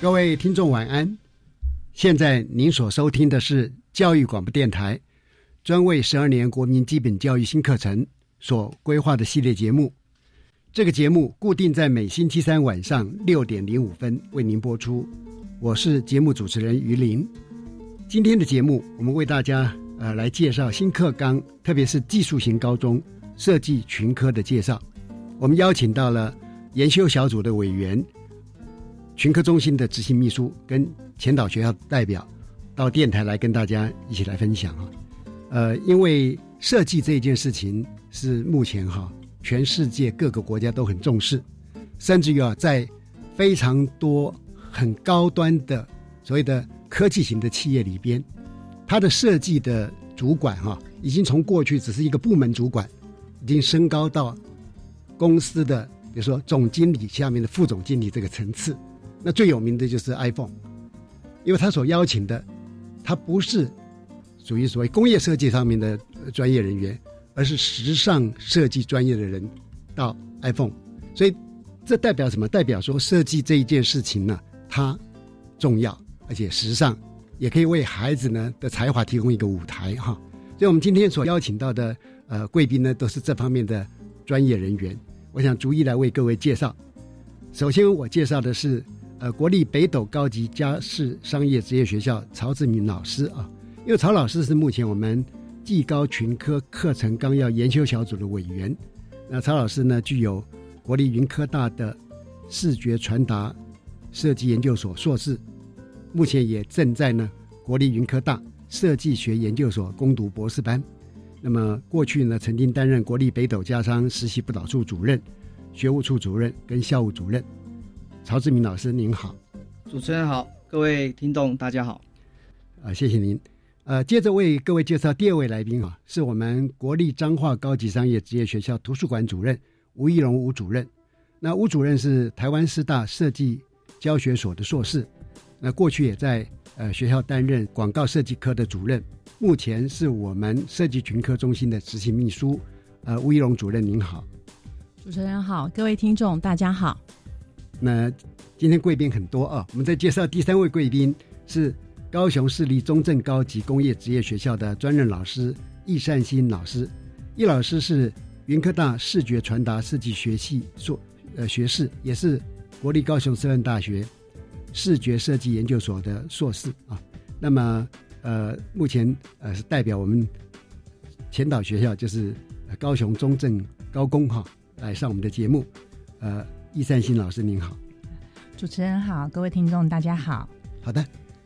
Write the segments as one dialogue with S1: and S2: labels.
S1: 各位听众晚安，现在您所收听的是教育广播电台专为十二年国民基本教育新课程所规划的系列节目。这个节目固定在每星期三晚上六点零五分为您播出。我是节目主持人于林。今天的节目，我们为大家呃来介绍新课纲，特别是技术型高中设计群科的介绍。我们邀请到了研修小组的委员。群科中心的执行秘书跟前导学校代表到电台来跟大家一起来分享啊，呃，因为设计这一件事情是目前哈全世界各个国家都很重视，甚至于啊在非常多很高端的所谓的科技型的企业里边，它的设计的主管哈已经从过去只是一个部门主管，已经升高到公司的比如说总经理下面的副总经理这个层次。那最有名的就是 iPhone，因为他所邀请的，他不是属于所谓工业设计上面的专业人员，而是时尚设计专业的人到 iPhone，所以这代表什么？代表说设计这一件事情呢，它重要，而且时尚也可以为孩子呢的才华提供一个舞台哈。所以我们今天所邀请到的呃贵宾呢，都是这方面的专业人员，我想逐一来为各位介绍。首先我介绍的是。呃，国立北斗高级家事商业职业学校曹志明老师啊，因为曹老师是目前我们技高群科课程纲要研修小组的委员。那曹老师呢，具有国立云科大的视觉传达设计研究所硕士，目前也正在呢国立云科大设计学研究所攻读博士班。那么过去呢，曾经担任国立北斗家商实习辅导处主任、学务处主任跟校务主任。曹志明老师您好，
S2: 主持人好，各位听众大家好，
S1: 啊谢谢您，呃接着为各位介绍第二位来宾啊，是我们国立彰化高级商业职业学校图书馆主任吴义荣吴主任。那吴主任是台湾师大设计教学所的硕士，那过去也在呃学校担任广告设计科的主任，目前是我们设计群科中心的执行秘书。呃吴义荣主任您好，
S3: 主持人好，各位听众大家好。
S1: 那今天贵宾很多啊，我们再介绍第三位贵宾是高雄市立中正高级工业职业学校的专任老师易善新老师。易老师是云科大视觉传达设计学系硕呃学士，也是国立高雄师范大学视觉设计研究所的硕士啊。那么呃，目前呃是代表我们前导学校，就是高雄中正高工哈，来上我们的节目，呃。易善新老师您好，
S3: 主持人好，各位听众大家好。
S1: 好的，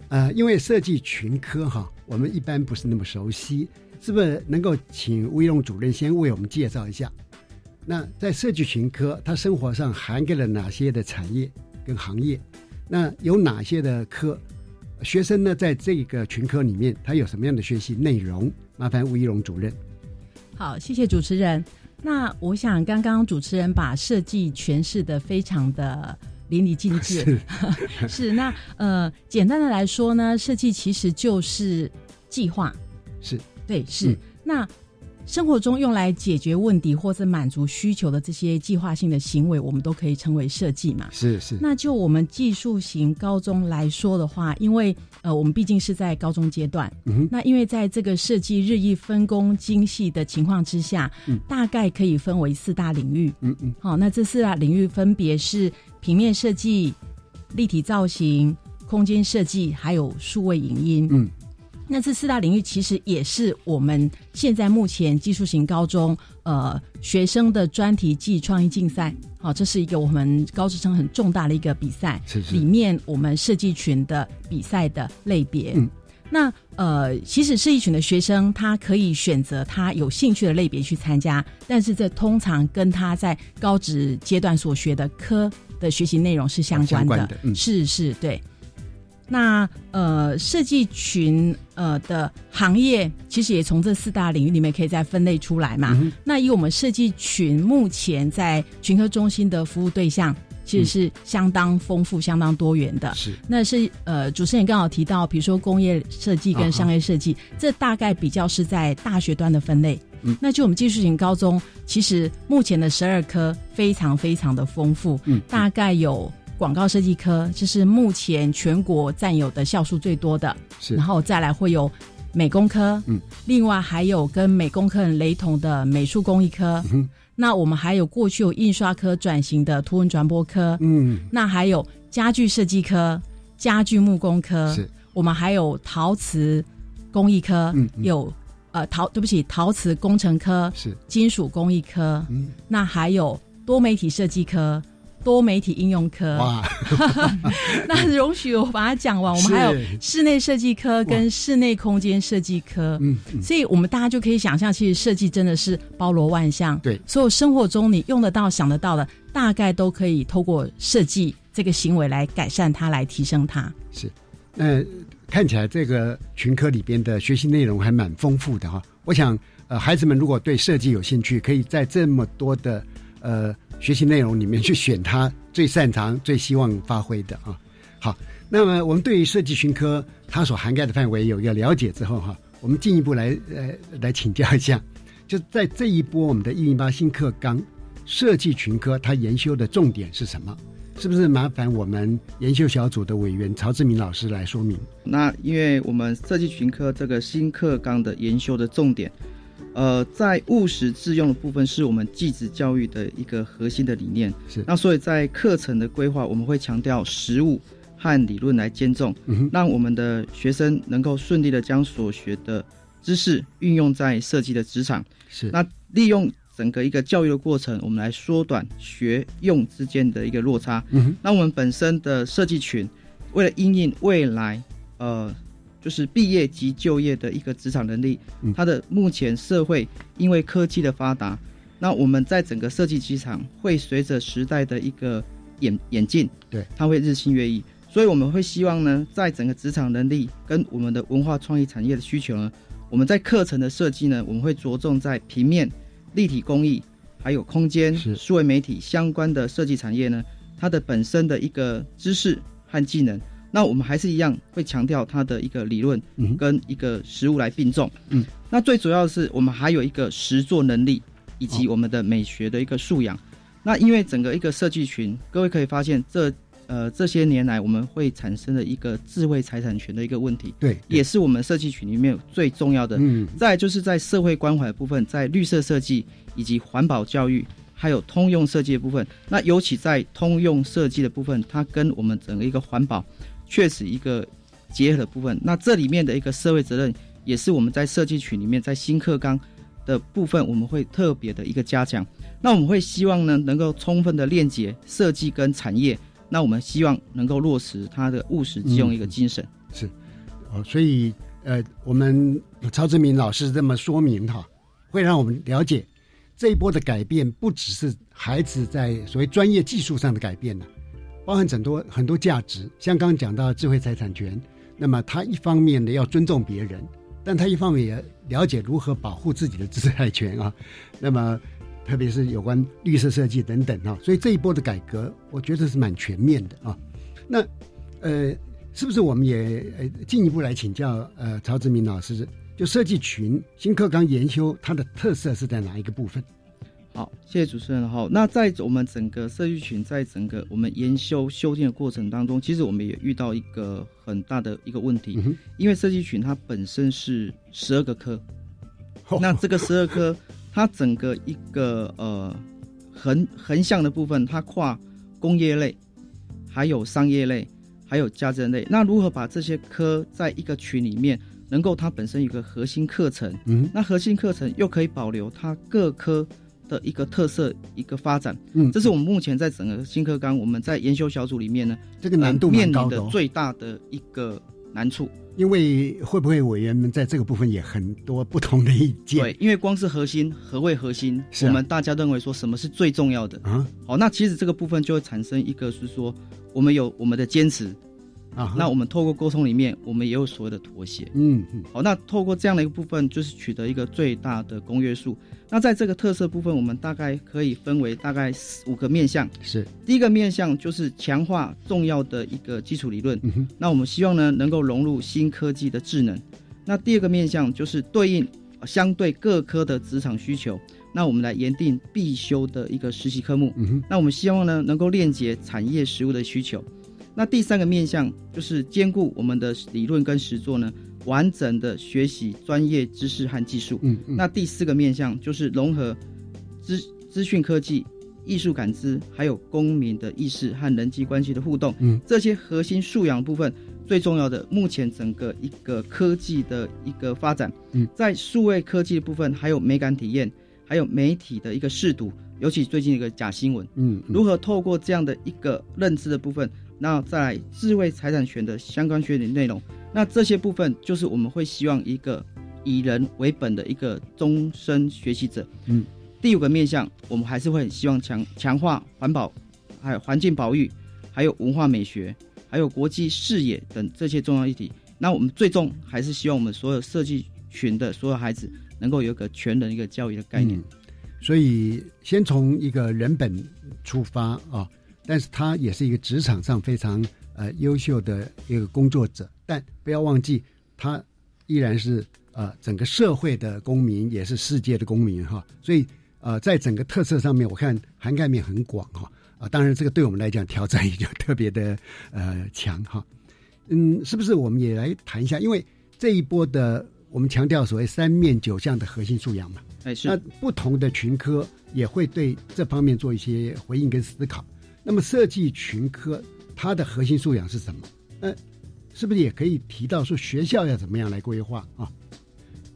S1: 呃，因为设计群科哈，我们一般不是那么熟悉，是不是能够请吴荣主任先为我们介绍一下？那在设计群科，它生活上涵盖了哪些的产业跟行业？那有哪些的科？学生呢，在这个群科里面，他有什么样的学习内容？麻烦吴一龙主任。
S3: 好，谢谢主持人。那我想，刚刚主持人把设计诠释的非常的淋漓尽致，是。那呃，简单的来说呢，设计其实就是计划，
S1: 是。
S3: 对是。那生活中用来解决问题或者满足需求的这些计划性的行为，我们都可以称为设计嘛。
S1: 是是。
S3: 那就我们技术型高中来说的话，因为呃，我们毕竟是在高中阶段，
S1: 嗯
S3: 那因为在这个设计日益分工精细的情况之下，
S1: 嗯
S3: 大概可以分为四大领域。
S1: 嗯嗯。
S3: 好、那这四大领域分别是平面设计、立体造型、空间设计，还有数位影音。
S1: 嗯。
S3: 那这四大领域其实也是我们现在目前技术型高中呃学生的专题暨创意竞赛，好、这是一个我们高职生很重大的一个比赛，
S1: 是是
S3: 里面我们设计群的比赛的类别。
S1: 嗯
S3: 那呃，其实设计群的学生他可以选择他有兴趣的类别去参加，但是这通常跟他在高职阶段所学的科的学习内容是相关的。
S1: 相关的嗯
S3: 是是，对。那呃，设计群呃的行业其实也从这四大领域里面可以再分类出来嘛。
S1: 嗯
S3: 那以我们设计群目前在群科中心的服务对象，其实是相当丰富、相当多元的。
S1: 是
S3: 那是呃，主持人刚好提到，比如说工业设计跟商业设计，这大概比较是在大学端的分类。
S1: 嗯
S3: 那就我们技术型高中，其实目前的十二科非常非常的丰富，
S1: 嗯
S3: 大概有广告设计科，这是目前全国占有的校数最多的，
S1: 是。
S3: 然后再来会有美工科，
S1: 嗯，
S3: 另外还有跟美工科很雷同的美术工艺科，
S1: 嗯
S3: 那我们还有过去有印刷科转型的图文传播科，
S1: 嗯。
S3: 那还有家具设计科、家具木工科，
S1: 是。
S3: 我们还有陶瓷工艺科，
S1: 嗯嗯。
S3: 有呃陶对不起陶瓷工程科、
S1: 是。
S3: 金属工艺科，
S1: 嗯。
S3: 那还有多媒体设计科。多媒体应用科，
S1: 哇
S3: 那容许我把它讲完。我们还有室内设计科跟室内空间设计科，
S1: 嗯嗯
S3: 所以我们大家就可以想象，其实设计真的是包罗万象。
S1: 对
S3: 所有生活中你用得到、想得到的，大概都可以透过设计这个行为来改善它，来提升它。
S1: 是，那看起来这个群科里边的学习内容还蛮丰富的哈。我想，呃，孩子们如果对设计有兴趣，可以在这么多的呃学习内容里面去选他最擅长、最希望发挥的啊。好，那么我们对于设计群科它所涵盖的范围有一个了解之后哈，我们进一步来呃来请教一下，就在这一波我们的“一零八新课纲”设计群科，它研修的重点是什么？是不是麻烦我们研修小组的委员曹志明老师来说明？
S2: 那因为我们设计群科这个新课纲的研修的重点，呃，在务实致用的部分是我们继职教育的一个核心的理念。
S1: 是
S2: 那所以在课程的规划，我们会强调实物和理论来兼重，
S1: 嗯
S2: 让我们的学生能够顺利的将所学的知识运用在设计的职场。
S1: 是
S2: 那利用整个一个教育的过程，我们来缩短学用之间的一个落差。
S1: 嗯
S2: 那我们本身的设计群，为了应应未来，呃，就是毕业及就业的一个职场能力，
S1: 嗯
S2: 它的目前社会因为科技的发达，那我们在整个设计机场会随着时代的一个演演进，
S1: 对，
S2: 它会日新月异。所以我们会希望呢，在整个职场能力跟我们的文化创意产业的需求呢，我们在课程的设计呢，我们会着重在平面、立体工艺，还有空间、数位媒体相关的设计产业呢，它的本身的一个知识和技能。那我们还是一样会强调它的一个理论跟一个实物来并重。
S1: 嗯，
S2: 那最主要的是我们还有一个实作能力以及
S1: 哦
S2: 我们的美学的一个素养。那因为整个一个设计群，各位可以发现这呃这些年来我们会产生的一个智慧财产权的一个问题，
S1: 对，
S2: 也是我们设计群里面最重要的。
S1: 嗯
S2: 再就是在社会关怀的部分，在绿色设计以及环保教育，还有通用设计的部分。那尤其在通用设计的部分，它跟我们整个一个环保确实一个结合的部分。那这里面的一个社会责任，也是我们在设计群里面在新课纲的部分，我们会特别的一个加强。那我们会希望呢，能够充分的链接设计跟产业。那我们希望能够落实它的务实之用一个精神。
S1: 是哦，所以呃，我们曹志明老师这么说明哈，会让我们了解这一波的改变，不只是孩子在所谓专业技术上的改变呢，包含很多很多价值。像刚刚讲到智慧财产权，那么他一方面呢要尊重别人，但他一方面也了解如何保护自己的知识产权啊。那么特别是有关绿色设计等等啊，所以这一波的改革，我觉得是蛮全面的啊。那呃，是不是我们也呃进一步来请教呃曹志明老师？就设计群新课纲研修它的特色是在哪一个部分？
S2: 好，谢谢主持人。好，那在我们整个设计群，在整个我们研修修建的过程当中，其实我们也遇到一个很大的一个问题，
S1: 嗯
S2: 因为设计群它本身是十二个科，
S1: 哼
S2: 那这个十二科，它整个一个呃横横向的部分，它跨工业类，还有商业类，还有家政类。那如何把这些科在一个群里面，能够它本身有一个核心课程，
S1: 嗯
S2: 那核心课程又可以保留它各科的一个特色一个发展，
S1: 嗯，
S2: 这是我们目前在整个新课纲我们在研修小组里面呢，
S1: 这个难度
S2: 面。临的最大的一个难处。
S1: 因为会不会委员们在这个部分也很多不同的意见？
S2: 对，因为光是核心，何谓核心？
S1: 啊
S2: 我们大家认为说什么是最重要的？
S1: 啊
S2: 好，那其实这个部分就会产生一个是说，我们有我们的坚持，
S1: 啊，
S2: 那我们透过沟通里面，我们也有所谓的妥协。
S1: 嗯嗯
S2: 好，那透过这样的一个部分，就是取得一个最大的公约数。那在这个特色部分，我们大概可以分为大概四五个面向。
S1: 是
S2: 第一个面向就是强化重要的一个基础理论，
S1: 嗯哼
S2: 那我们希望呢能够融入新科技的智能。那第二个面向就是对应呃相对各科的职场需求，那我们来研定必修的一个实习科目。
S1: 嗯哼
S2: 那我们希望呢能够链接产业实务的需求。那第三个面向就是兼顾我们的理论跟实作呢，完整的学习专业知识和技术。
S1: 嗯嗯。
S2: 那第四个面向就是融合资资讯科技、艺术感知，还有公民的意识和人际关系的互动。
S1: 嗯，
S2: 这些核心素养部分最重要的，目前整个一个科技的一个发展，
S1: 嗯，
S2: 在数位科技的部分，还有美感体验，还有媒体的一个视读，尤其最近一个假新闻，
S1: 嗯嗯。
S2: 如何透过这样的一个认知的部分，那再来智慧财产权的相关学理内容，那这些部分就是我们会希望一个以人为本的一个终身学习者。
S1: 嗯，
S2: 第五个面向，我们还是会很希望强强化环保，还有环境保育，还有文化美学，还有国际视野等这些重要议题。那我们最终还是希望我们所有设计群的所有孩子能够有一个全人一个教育的概念。
S1: 嗯所以先从一个人本出发啊，但是他也是一个职场上非常呃优秀的一个工作者，但不要忘记他依然是呃整个社会的公民，也是世界的公民哈。所以呃在整个特色上面，我看涵盖面很广哈啊，当然这个对我们来讲挑战也就特别的呃强哈。嗯，是不是我们也来谈一下？因为这一波的我们强调所谓三面九项的核心素养嘛。
S2: 哎，是
S1: 那不同的群科也会对这方面做一些回应跟思考。那么设计群科它的核心素养是什么？呃，是不是也可以提到说学校要怎么样来规划啊？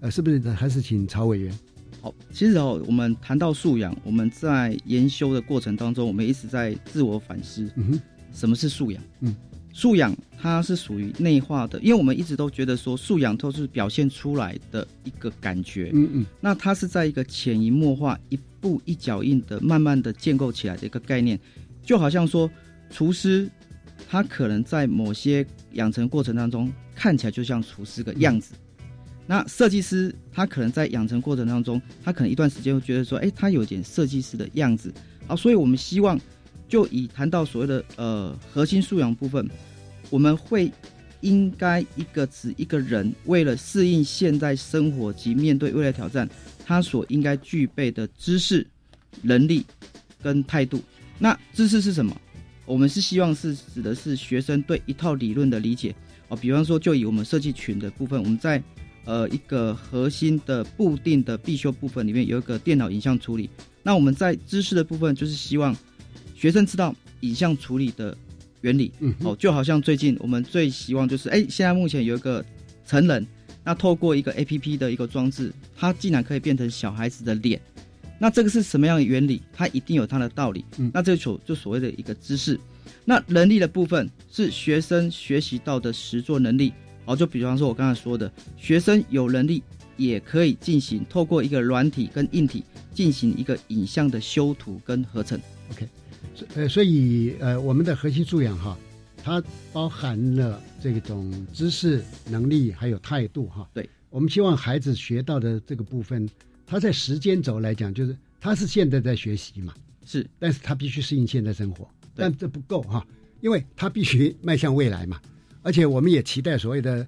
S1: 呃，是不是还是请曹委员？
S2: 好，其实哦，我们谈到素养，我们在研修的过程当中，我们一直在自我反思，
S1: 嗯哼，
S2: 什么是素养？
S1: 嗯，
S2: 素养它是属于内化的，因为我们一直都觉得说素养都是表现出来的一个感觉，
S1: 嗯嗯
S2: 那它是在一个潜移默化、一步一脚印的，慢慢的建构起来的一个概念，就好像说厨师，他可能在某些养成过程当中看起来就像厨师的样子。那设计师他可能在养成过程当中，他可能一段时间会觉得说，哎，他有点设计师的样子啊，所以我们希望就以谈到所谓的呃核心素养部分，我们会应该一个指一个人为了适应现代生活及面对未来挑战，他所应该具备的知识、能力跟态度。那知识是什么？我们是希望是指的是学生对一套理论的理解哦，比方说就以我们设计群的部分，我们在呃一个核心的固定的必修部分里面有一个电脑影像处理。那我们在知识的部分就是希望学生知道影像处理的原理
S1: 嗯
S2: 哦，就好像最近我们最希望就是，哎，现在目前有一个成人，那透过一个 A P P 的一个装置，它竟然可以变成小孩子的脸。那这个是什么样的原理？它一定有它的道理。
S1: 嗯
S2: 那这所就所谓的一个知识。那能力的部分是学生学习到的实作能力。好，就比方说我刚才说的，学生有能力也可以进行透过一个软体跟硬体进行一个影像的修图跟合成。
S1: OK，呃，所以呃，我们的核心素养哈，它包含了这种知识、能力还有态度哈。
S2: 对，
S1: 我们希望孩子学到的这个部分，他在时间轴来讲，就是他是现在在学习嘛，
S2: 是
S1: 但是他必须适应现在生活，但这不够哈，因为他必须迈向未来嘛。而且我们也期待所谓的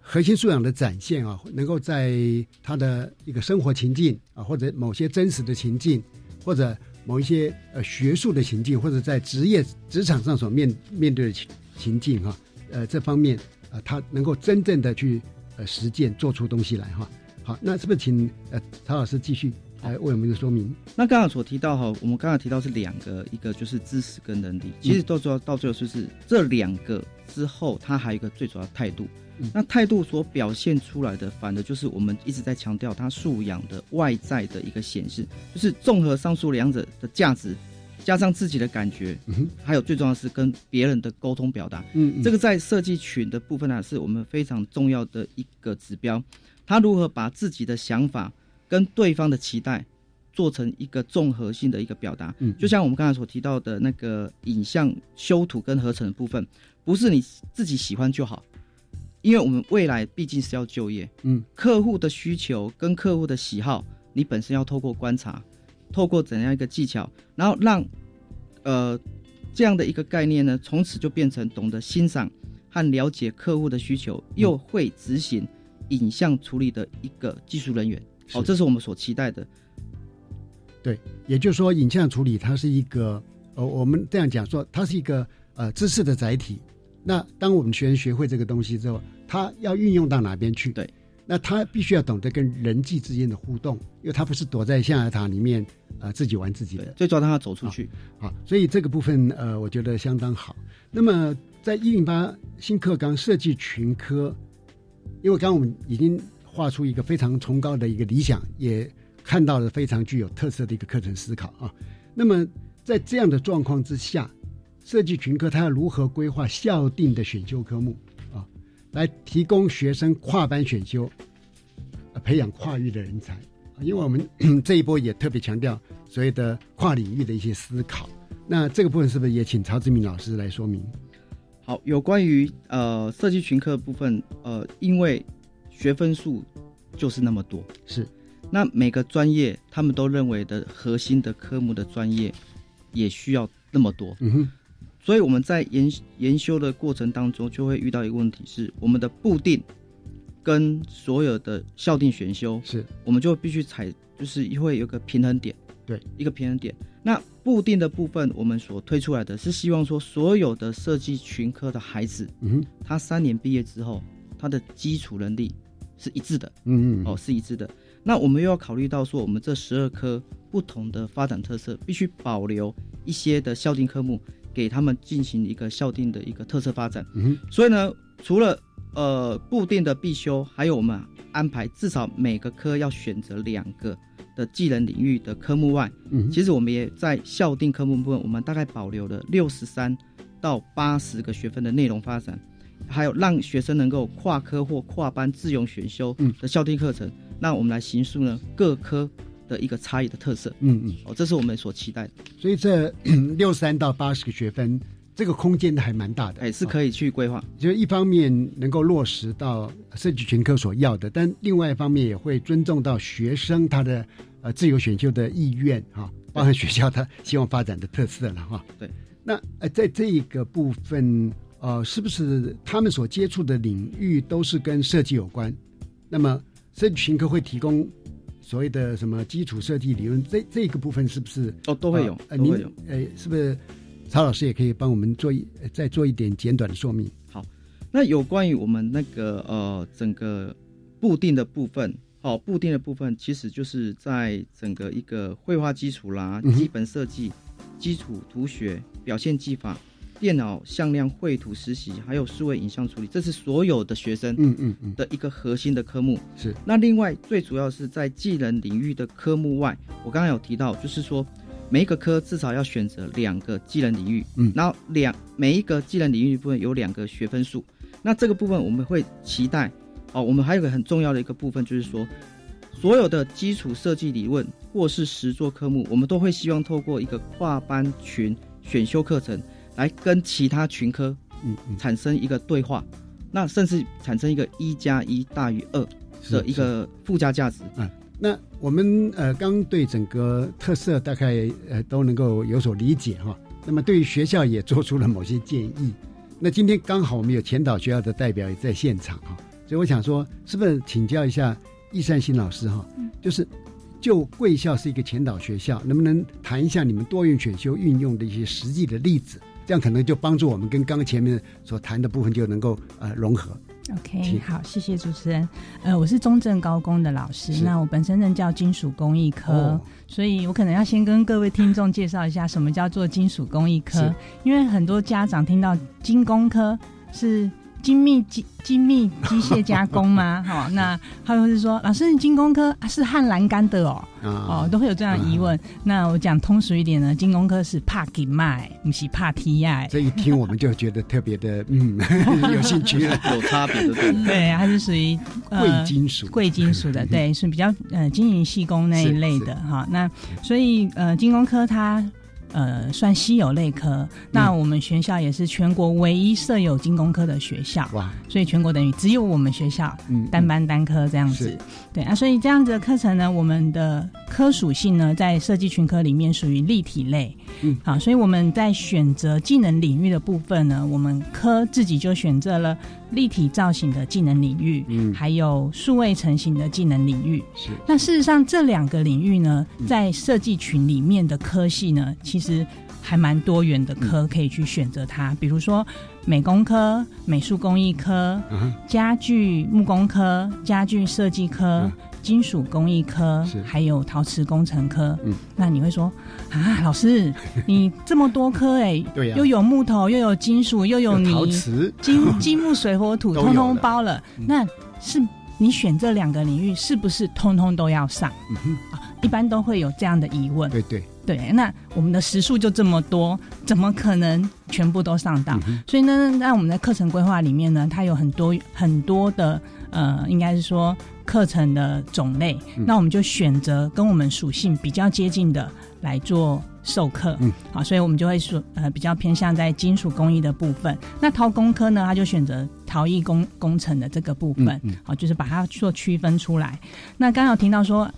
S1: 核心素养的展现啊，能够在他的一个生活情境啊，或者某些真实的情境，或者某一些呃学术的情境，或者在职业职场上所面面对的情情境哈，呃这方面呃他能够真正的去呃实践做出东西来哈。好，那是不是请呃曹老师继续来为我们说明？
S2: 那刚刚所提到哈，我们刚刚提到是两个，一个就是知识跟能力，其实到最后到最后就是这两个之后，它还有一个最主要态度。那态度所表现出来的，反而就是我们一直在强调它素养的外在的一个显示，就是综合上述两者的价值，加上自己的感觉，还有最重要的是跟别人的沟通表达。
S1: 嗯，
S2: 这个在设计群的部分呢，是我们非常重要的一个指标。他如何把自己的想法跟对方的期待做成一个综合性的一个表达？
S1: 嗯，
S2: 就像我们刚才所提到的那个影像修图跟合成的部分，不是你自己喜欢就好。因为我们未来毕竟是要就业，
S1: 嗯，
S2: 客户的需求跟客户的喜好，你本身要透过观察，透过怎样一个技巧，然后让，呃，这样的一个概念呢，从此就变成懂得欣赏和了解客户的需求，又会执行影像处理的一个技术人员。哦，这是我们所期待的。
S1: 对，也就是说，影像处理它是一个，呃，我们这样讲说，它是一个呃知识的载体。那当我们学员学会这个东西之后，他要运用到哪边去？
S2: 对，
S1: 那他必须要懂得跟人际之间的互动，因为他不是躲在象牙塔里面，呃，自己玩自己的。
S2: 最重要让他走出去。
S1: 好，所以这个部分呃，我觉得相当好。那么在一零八新课纲设计群科，因为刚刚我们已经画出一个非常崇高的一个理想，也看到了非常具有特色的一个课程思考啊。那么在这样的状况之下。设计群科，它要如何规划校定的选修科目啊，来提供学生跨班选修，培养跨域的人才因为我们这一波也特别强调所谓的跨领域的一些思考。那这个部分是不是也请曹志明老师来说明？
S2: 好，有关于呃设计群课部分，呃，因为学分数就是那么多，
S1: 是
S2: 那每个专业他们都认为的核心的科目的专业也需要那么多，
S1: 嗯哼。
S2: 所以我们在研研修的过程当中，就会遇到一个问题，是我们的布定跟所有的校定选修，
S1: 是
S2: 我们就必须采，就是会有个平衡点，
S1: 对，
S2: 一个平衡点。那布定的部分，我们所推出来的是希望说，所有的设计群科的孩子，
S1: 嗯，
S2: 他三年毕业之后，他的基础能力是一致的，
S1: 嗯嗯，
S2: 哦，是一致的。那我们又要考虑到说，我们这十二科不同的发展特色，必须保留一些的校定科目。给他们进行一个校定的一个特色发展，
S1: 嗯，
S2: 所以呢，除了呃固定的必修，还有我们安排至少每个科要选择两个的技能领域的科目外，
S1: 嗯，
S2: 其实我们也在校定科目部分，我们大概保留了六十三到八十个学分的内容发展，还有让学生能够跨科或跨班自由选修的校定课程，那我们来形塑呢各科。的一个差异的特色，
S1: 嗯嗯，
S2: 哦，这是我们所期待的。
S1: 所以这 六三到八十个学分，这个空间还蛮大的，
S2: 哎，是可以去规划。
S1: 就是一方面能够落实到设计群科所要的，但另外一方面也会尊重到学生他的呃自由选修的意愿哈，包含学校他希望发展的特色了哈。
S2: 对，
S1: 那呃在这一个部分呃，是不是他们所接触的领域都是跟设计有关？那么设计群科会提供。所谓的什么基础设计理论，这这个部分是不是
S2: 哦都会有，呃会有。
S1: 呃，是不是曹老师也可以帮我们做一再做一点简短的说明？
S2: 好，那有关于我们那个呃整个布定的部分，好，布定的部分其实就是在整个一个绘画基础啦、基本设计、基础图学、表现技法。电脑向量绘图实习，还有数位影像处理，这是所有的学生
S1: 嗯嗯嗯
S2: 的一个核心的科目。
S1: 是
S2: 那另外最主要是在技能领域的科目外，我刚刚有提到，就是说每一个科至少要选择两个技能领域，
S1: 嗯，
S2: 然后两每一个技能领域部分有两个学分数。那这个部分我们会期待哦，我们还有个很重要的一个部分，就是说所有的基础设计理论或是实作科目，我们都会希望透过一个跨班群选修课程。来跟其他群科，
S1: 嗯，
S2: 产生一个对话，那甚至产生一个一加一大于二的一个附加价值。
S1: 嗯，那我们呃刚对整个特色大概呃都能够有所理解哈。那么对于学校也做出了某些建议。那今天刚好我们有前导学校的代表也在现场哈。所以我想说，是不是请教一下易善新老师哈？
S4: 嗯
S1: 就是就贵校是一个前导学校，能不能谈一下你们多元选修运用的一些实际的例子？这样可能就帮助我们跟刚刚前面所谈的部分就能够呃融合。
S4: OK，好，谢谢主持人。呃，我是中正高工的老师，那我本身任教金属工艺科，
S1: 哦
S4: 所以我可能要先跟各位听众介绍一下什么叫做金属工艺科，因为很多家长听到金工科是。精密机精密机械加工吗？好、那他们是说，老师，你精工科、啊、是焊栏杆的哦，
S1: 啊
S4: 哦，都会有这样的疑问。那我讲通俗一点呢，精工科是怕给卖，不是怕踢呀。
S1: 这一听我们就觉得特别的嗯 有兴趣了。
S2: 有差别的，对。
S4: 对，它是属于呃
S1: 贵金属
S4: 贵金属的，对，是比较呃金银细工那一类的哈。那所以呃，精工科它呃算稀有类科，那我们学校也是全国唯一设有精工科的学校，
S1: 哇，
S4: 所以全国等于只有我们学校
S1: 嗯
S4: 单班单科这样子
S1: 是。
S4: 对啊，所以这样子的课程呢，我们的科属性呢，在设计群科里面属于立体类。
S1: 嗯，
S4: 好，所以我们在选择技能领域的部分呢，我们科自己就选择了立体造型的技能领域，
S1: 嗯。
S4: 还有数位成型的技能领域。
S1: 是。
S4: 那事实上，这两个领域呢，
S1: 嗯。
S4: 在设计群里面的科系呢，其实还蛮多元的科可以去选择它，比如说美工科、美术工艺科、家具木工科、家具设计科、
S1: 嗯
S4: 金属工艺科
S1: 是，
S4: 还有陶瓷工程科。
S1: 嗯，
S4: 那你会说啊，老师，你这么多科哎、
S1: 对呀
S4: 又有木头，又有金属，又有泥，
S1: 陶瓷
S4: 金金木水火土，通通包了。
S1: 嗯
S4: 那是你选这两个领域，是不是通通都要上？
S1: 嗯哼
S4: 一般都会有这样的疑问。
S1: 对对，
S4: 对，那我们的时数就这么多，怎么可能全部都上到？
S1: 嗯
S4: 所以呢，在我们的课程规划里面呢，它有很多很多的呃，应该是说课程的种类，
S1: 嗯
S4: 那我们就选择跟我们属性比较接近的来做授课。
S1: 嗯，
S4: 好，所以我们就会说呃比较偏向在金属工艺的部分。那陶工科呢，它就选择陶艺工工程的这个部分，
S1: 嗯嗯
S4: 好，就是把它做区分出来。那刚刚有听到说。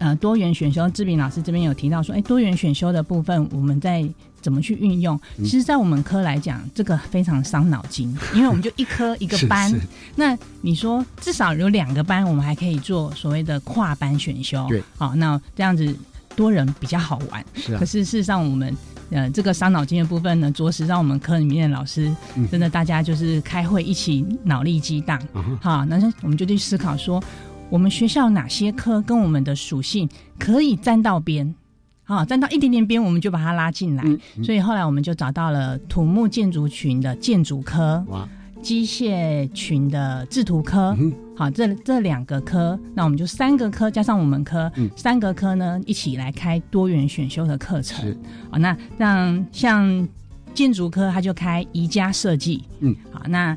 S4: 呃，多元选修，志敏老师这边有提到说，哎，多元选修的部分，我们在怎么去运用？
S1: 嗯
S4: 其实，在我们科来讲，这个非常伤脑筋，因为我们就一科一个班
S1: 是。
S4: 那你说至少有两个班，我们还可以做所谓的跨班选修。
S1: 对，
S4: 好，那这样子多人比较好玩。
S1: 是啊
S4: 可，是事实上，我们呃这个伤脑筋的部分呢，着实让我们科里面的老师
S1: 嗯
S4: 真的大家就是开会一起脑力激荡。好，那我们就去思考说，我们学校哪些科跟我们的属性可以沾到边。啊，沾到一点点边，我们就把它拉进来。
S1: 嗯嗯
S4: 所以后来我们就找到了土木建筑群的建筑科，
S1: 哇，
S4: 机械群的制图科。
S1: 嗯
S4: 好，这这两个科，那我们就三个科加上我们科，
S1: 嗯
S4: 三个科呢一起来开多元选修的课程
S1: 是。
S4: 好，那让像建筑科它就开宜家设计，
S1: 嗯，
S4: 好，那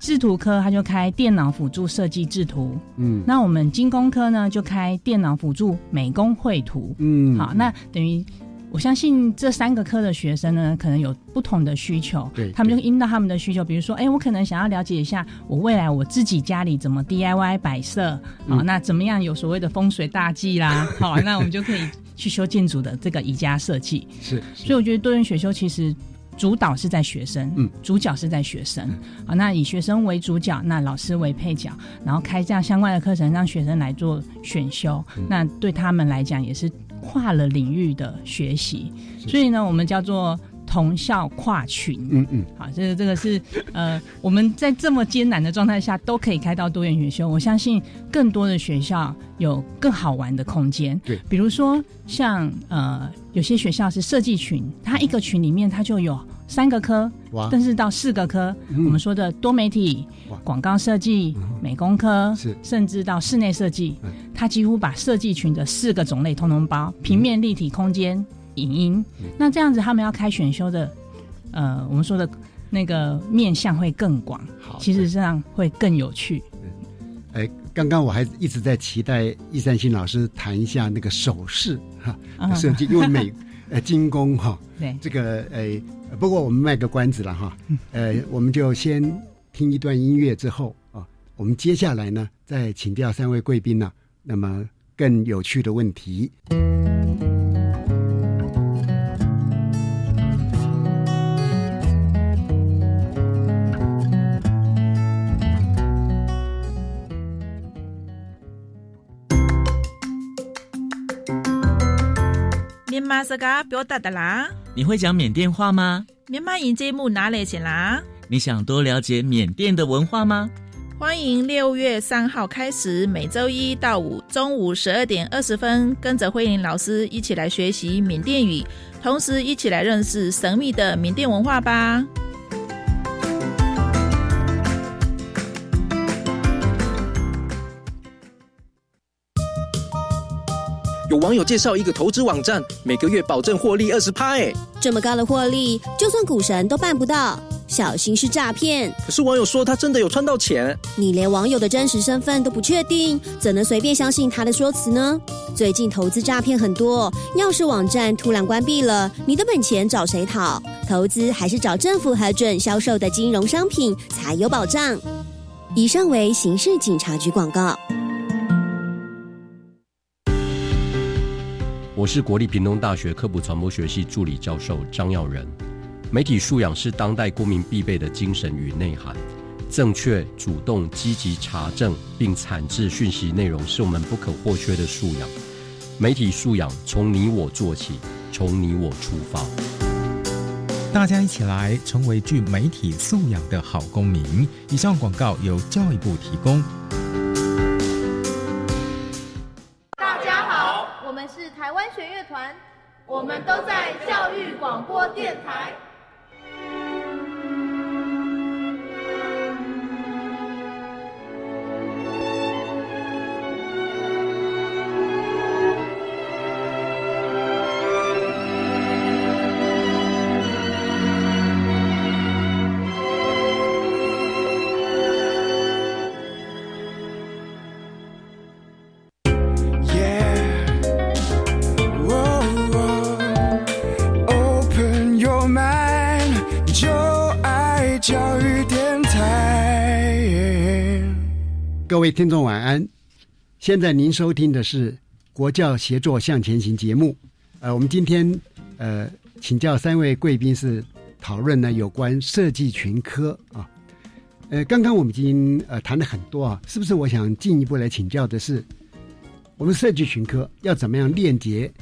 S4: 制图科他就开电脑辅助设计制图，
S1: 嗯。
S4: 那我们精工科呢就开电脑辅助美工绘图。
S1: 嗯，
S4: 好，那等于我相信这三个科的学生呢，可能有不同的需求，
S1: 对
S4: 他们就
S1: 对
S4: 会因到他们的需求，比如说，哎，我可能想要了解一下我未来我自己家里怎么 DIY 摆设，好，
S1: 嗯
S4: 那怎么样有所谓的风水大忌啦，好，那我们就可以去修建筑的这个宜家设计。
S1: 是，
S4: 所以我觉得多元选修其实主导是在学生，
S1: 嗯，
S4: 主角是在学生，好，那以学生为主角，那老师为配角，然后开这样相关的课程，让学生来做选修，
S1: 嗯。
S4: 那对他们来讲也是跨了领域的学习，所以呢，我们叫做同校跨群，
S1: 嗯嗯，
S4: 好，这个这个是呃，我们在这么艰难的状态下都可以开到多元选修，我相信更多的学校有更好玩的空间。
S1: 对。
S4: 比如说像呃，有些学校是设计群，它一个群里面它就有三个科，
S1: 哇，
S4: 甚至到四个科。
S1: 嗯。
S4: 我们说的多媒体、广告设计
S1: 嗯、
S4: 美工科，
S1: 是。
S4: 甚至到室内设计
S1: 嗯，
S4: 它几乎把设计群的四个种类通通包：平面、立体、空间、影音。
S1: 嗯
S4: 那这样子，他们要开选修的，呃，我们说的那个面向会更广，
S1: 好，
S4: 其实这样会更有趣。
S1: 哎，刚刚我还一直在期待易善新老师谈一下那个首饰哈
S4: 嗯
S1: 设计，因为美呃精工哈
S4: 对，
S1: 这个呃，不过我们卖个关子了哈，呃，我们就先听一段音乐之后啊，我们接下来呢再请教三位贵宾呢，那么更有趣的问题。
S5: 表达的啦。
S6: 你会讲缅甸话吗？
S5: 缅马音节目哪里去啦？
S6: 你想多了解缅甸的文化吗？
S5: 欢迎六月三号开始，每周一到五中午十二点二十分，跟着慧玲老师一起来学习缅甸语，同时一起来认识神秘的缅甸文化吧。
S7: 有网友介绍一个投资网站，每个月保证获利二十趴，哎，
S8: 这么高的获利，就算股神都办不到，小心是诈骗。
S7: 可是网友说他真的有赚到钱，
S8: 你连网友的真实身份都不确定，怎能随便相信他的说辞呢？最近投资诈骗很多，要是网站突然关闭了，你的本钱找谁讨？投资还是找政府核准销售的金融商品才有保障。以上为刑事警察局广告。
S9: 我是国立屏东大学科普传播学系助理教授张耀仁。媒体素养是当代公民必备的精神与内涵。正确、主动、积极查证并产制讯息内容，是我们不可或缺的素养。媒体素养从你我做起，从你我出发。
S10: 大家一起来成为具媒体素养的好公民。以上广告由教育部提供。
S11: 我们都在教育广播电台。
S1: 听众晚安，现在您收听的是国教协作向前行节目。呃，我们今天呃请教三位贵宾是讨论呢有关设计群科啊。呃，刚刚我们已经呃谈了很多啊，是不是？我想进一步来请教的是，我们设计群科要怎么样链接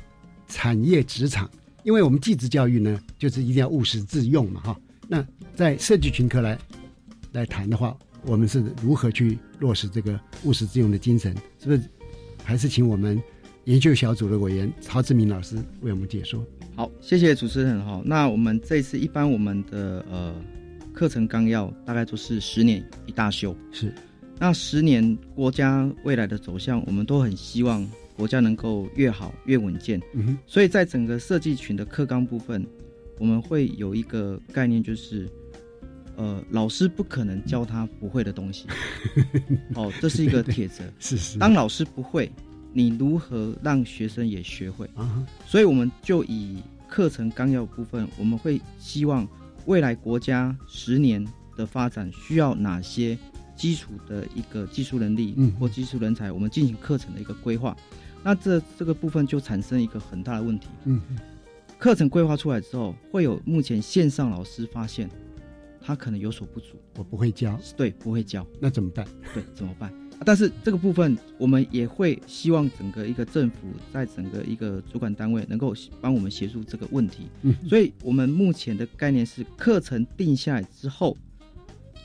S1: 产业职场？因为我们技职教育呢，就是一定要务实自用嘛，哈。那在设计群科来来谈的话。我们是如何去落实这个务实自用的精神？是不是还是请我们研究小组的委员曹志明老师为我们解说？
S2: 好，谢谢主持人。哈，那我们这次一般我们的呃课程纲要大概都是十年一大修。
S1: 是，
S2: 那十年国家未来的走向，我们都很希望国家能够越好越稳健。
S1: 嗯哼，
S2: 所以在整个设计群的课纲部分，我们会有一个概念，就是。呃，老师不可能教他不会的东西，哦，这是一个铁则。
S1: 是是。
S2: 当老师不会，你如何让学生也学会？啊，所以我们就以课程纲要部分，我们会希望未来国家十年的发展需要哪些基础的一个技术能力或技术人才，我们进行课程的一个规划。那这这个部分就产生一个很大的问题。
S1: 嗯，
S2: 课程规划出来之后，会有目前线上老师发现。他可能有所不足，
S1: 我不会教，
S2: 对，不会教，
S1: 那怎么办？
S2: 对，怎么办？但是这个部分，我们也会希望整个一个政府在整个一个主管单位能够帮我们协助这个问题。
S1: 嗯，
S2: 所以我们目前的概念是，课程定下来之后，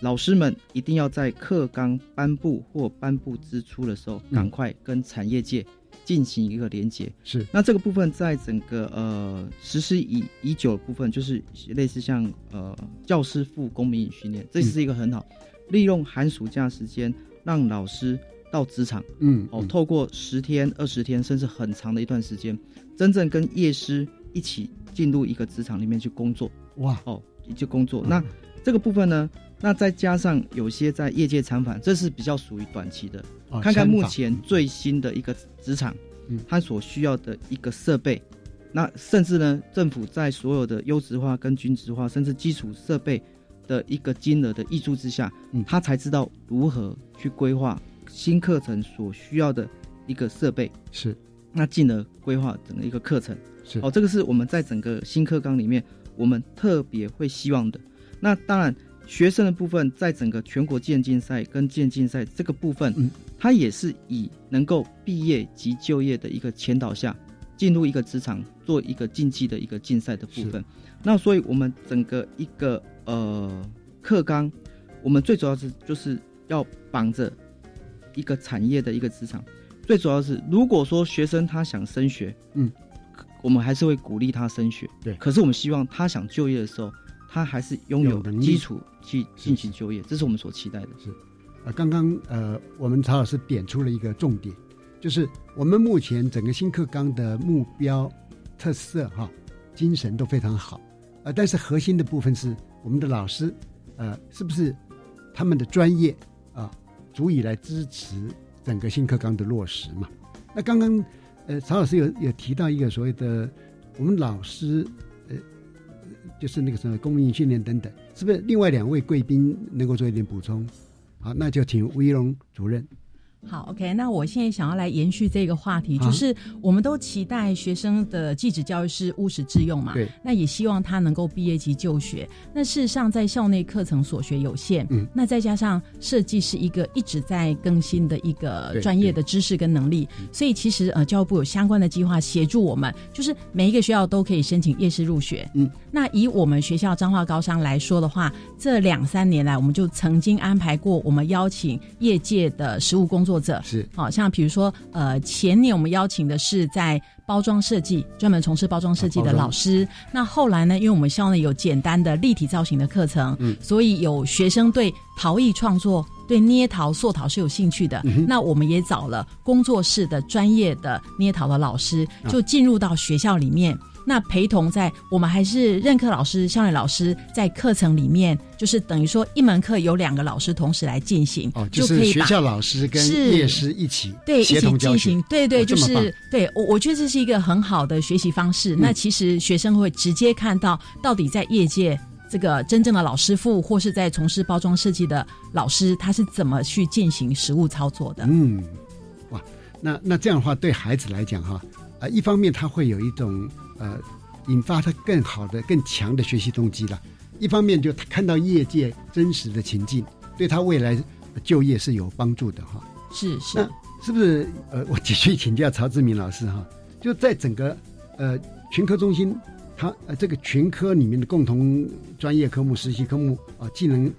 S2: 老师们一定要在课纲颁布或颁布之初的时候，赶快跟产业界。进行一个连接
S1: 是，
S2: 那这个部分在整个呃实施已已久的部分，就是类似像呃教师赴公民训练，这是一个很好利用寒暑假时间让老师到职场，
S1: 嗯
S2: 哦，透过十天、二十天，甚至很长的一段时间，真正跟业师一起进入一个职场里面去工作，
S1: 哇。
S2: 哦，去工作。那这个部分呢，那再加上有些在业界参访，这是比较属于短期的。看看目前最新的一个职场，嗯它所需要的一个设备，那甚至呢，政府在所有的优质化跟均值化，甚至基础设备的一个金额的挹注之下，他才知道如何去规划新课程所需要的一个设备，
S1: 是，
S2: 那进而规划整个一个课程，
S1: 是，
S2: 哦，这个是我们在整个新课纲里面，我们特别会希望的。那当然。学生的部分，在整个全国剑竞赛跟剑竞赛这个部分，它也是以能够毕业及就业的一个前导下，进入一个职场做一个竞技的一个竞赛的部分。那所以我们整个一个呃课纲，我们最主要是就是要绑着一个产业的一个职场。最主要是，如果说学生他想升学，
S1: 嗯，
S2: 我们还是会鼓励他升学。
S1: 对，
S2: 可是我们希望他想就业的时候，他还是拥有基础去进行就业，这是我们所期待的。
S1: 是，呃，刚刚呃，我们曹老师点出了一个重点，就是我们目前整个新课纲的目标特色哈，精神都非常好，呃，但是核心的部分是我们的老师，呃，是不是他们的专业啊，足以来支持。整个新课纲的落实嘛，那刚刚呃曹老师有有提到一个所谓的我们老师呃就是那个什么公民训练等等，是不是另外两位贵宾能够做一点补充？好，那就请吴一龙主任。
S3: 好，OK，那我现在想要来延续这个话题，就是我们都期待学生的继职教育是务实致用嘛，
S1: 对，
S3: 那也希望他能够毕业及就学。那事实上，在校内课程所学有限，
S1: 嗯，
S3: 那再加上设计是一个一直在更新的一个专业的知识跟能力，所以其实呃，教育部有相关的计划协助我们，就是每一个学校都可以申请夜市入学，
S1: 嗯，
S3: 那以我们学校彰化高商来说的话，这两三年来，我们就曾经安排过，我们邀请业界的实务工作。作者
S1: 是，
S3: 好像比如说，呃，前年我们邀请的是在包装设计专门从事包装设计的老师。那后来呢，因为我们校内有简单的立体造型的课程，
S1: 嗯，
S3: 所以有学生对陶艺创作、对捏陶塑陶是有兴趣的。那我们也找了工作室的专业的捏陶的老师，就进入到学校里面。那陪同在我们还是任课老师、校内老师在课程里面，就是等于说一门课有两个老师同时来进行，
S1: 哦，就是学校老师跟业师一起
S3: 对一起进行，对对，就是对我我觉得这是一个很好的学习方式。那其实学生会直接看到到底在业界这个真正的老师傅，或是在从事包装设计的老师，他是怎么去进行实物操作的。
S1: 嗯，哇，那那这样的话，对孩子来讲哈，啊，一方面他会有一种。呃，引发他更好的、更强的学习动机了。一方面，就他看到业界真实的情境，对他未来就业是有帮助的哈。
S3: 是是，
S1: 那是不是？呃，我继续请教曹志明老师哈。就在整个呃群科中心，他呃这个群科里面的共同专业科目、实习科目啊、技能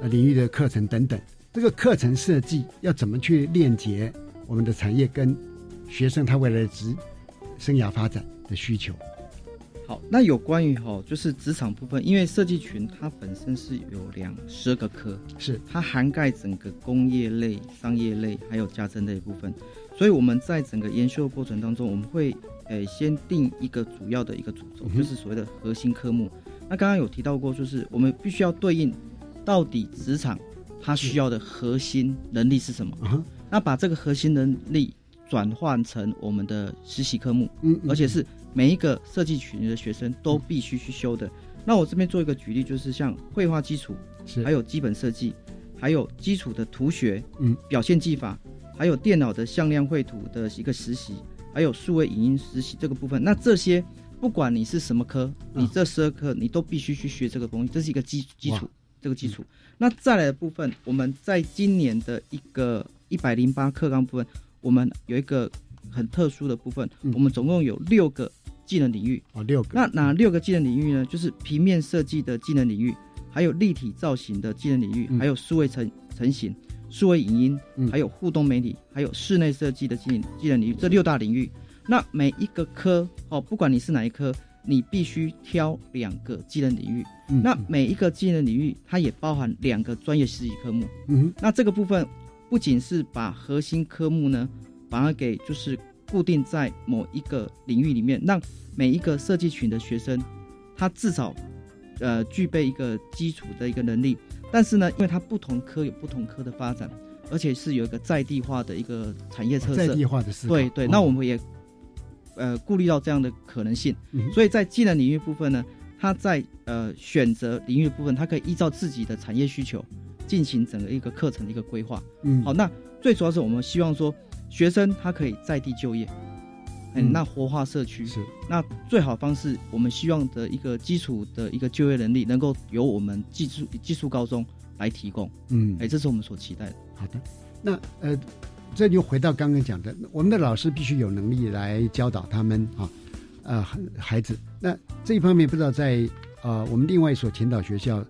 S1: 呃领域的课程等等，这个课程设计要怎么去链接我们的产业跟学生他未来的职生涯发展？的需求，
S2: 好，那有关于哈，就是职场部分，因为设计群它本身是有两十二个科，
S1: 是。
S2: 它涵盖整个工业类、商业类还有家政类部分，所以我们在整个研修的过程当中，我们会诶先定一个主要的一个主轴，就是所谓的核心科目。那刚刚有提到过，就是我们必须要对应到底职场它需要的核心能力是什么，那把这个核心能力。转换成我们的实习科目，
S1: 嗯，
S2: 而且是每一个设计群的学生都必须去修的。那我这边做一个举例，就是像绘画基础，
S1: 是
S2: 还有基本设计，还有基础的图学，
S1: 嗯，
S2: 表现技法，还有电脑的向量绘图的一个实习，还有数位影音实习这个部分。那这些不管你是什么科，你这十二科你都必须去学这个东西，这是一个基基础，这个基础。那再来的部分，我们在今年的一个一百零八课纲部分。我们有一个很特殊的部分，我们总共有六个技能领域
S1: 哦，六个。
S2: 那哪六个技能领域呢？就是平面设计的技能领域，还有立体造型的技能领域，还有数位成成型、数位影音，还有互动媒体，还有室内设计的技能技能领域。这六大领域，那每一个科哦，不管你是哪一科，你必须挑两个技能领域。那每一个技能领域，它也包含两个专业实习科目。
S1: 嗯，
S2: 那这个部分。不仅是把核心科目呢，把它给就是固定在某一个领域里面，让每一个设计群的学生，他至少，呃，具备一个基础的一个能力。但是呢，因为它不同科有不同科的发展，而且是有一个在地化的一个产业特色，
S1: 在地化的思考。
S2: 对对，那我们也，呃，顾虑到这样的可能性，所以在技能领域部分呢，他在呃选择领域部分，他可以依照自己的产业需求。进行整个一个课程的一个规划，
S1: 嗯，
S2: 好，那最主要是我们希望说，学生他可以在地就业，嗯，那活化社区。
S1: 是，
S2: 那最好方式，我们希望的一个基础的一个就业能力，能够由我们技术技术高中来提供，
S1: 嗯，
S2: 哎，这是我们所期待的。
S1: 好的，那呃，这就回到刚刚讲的，我们的老师必须有能力来教导他们啊，呃，孩子。那这一方面不知道在呃我们另外一所前导学校，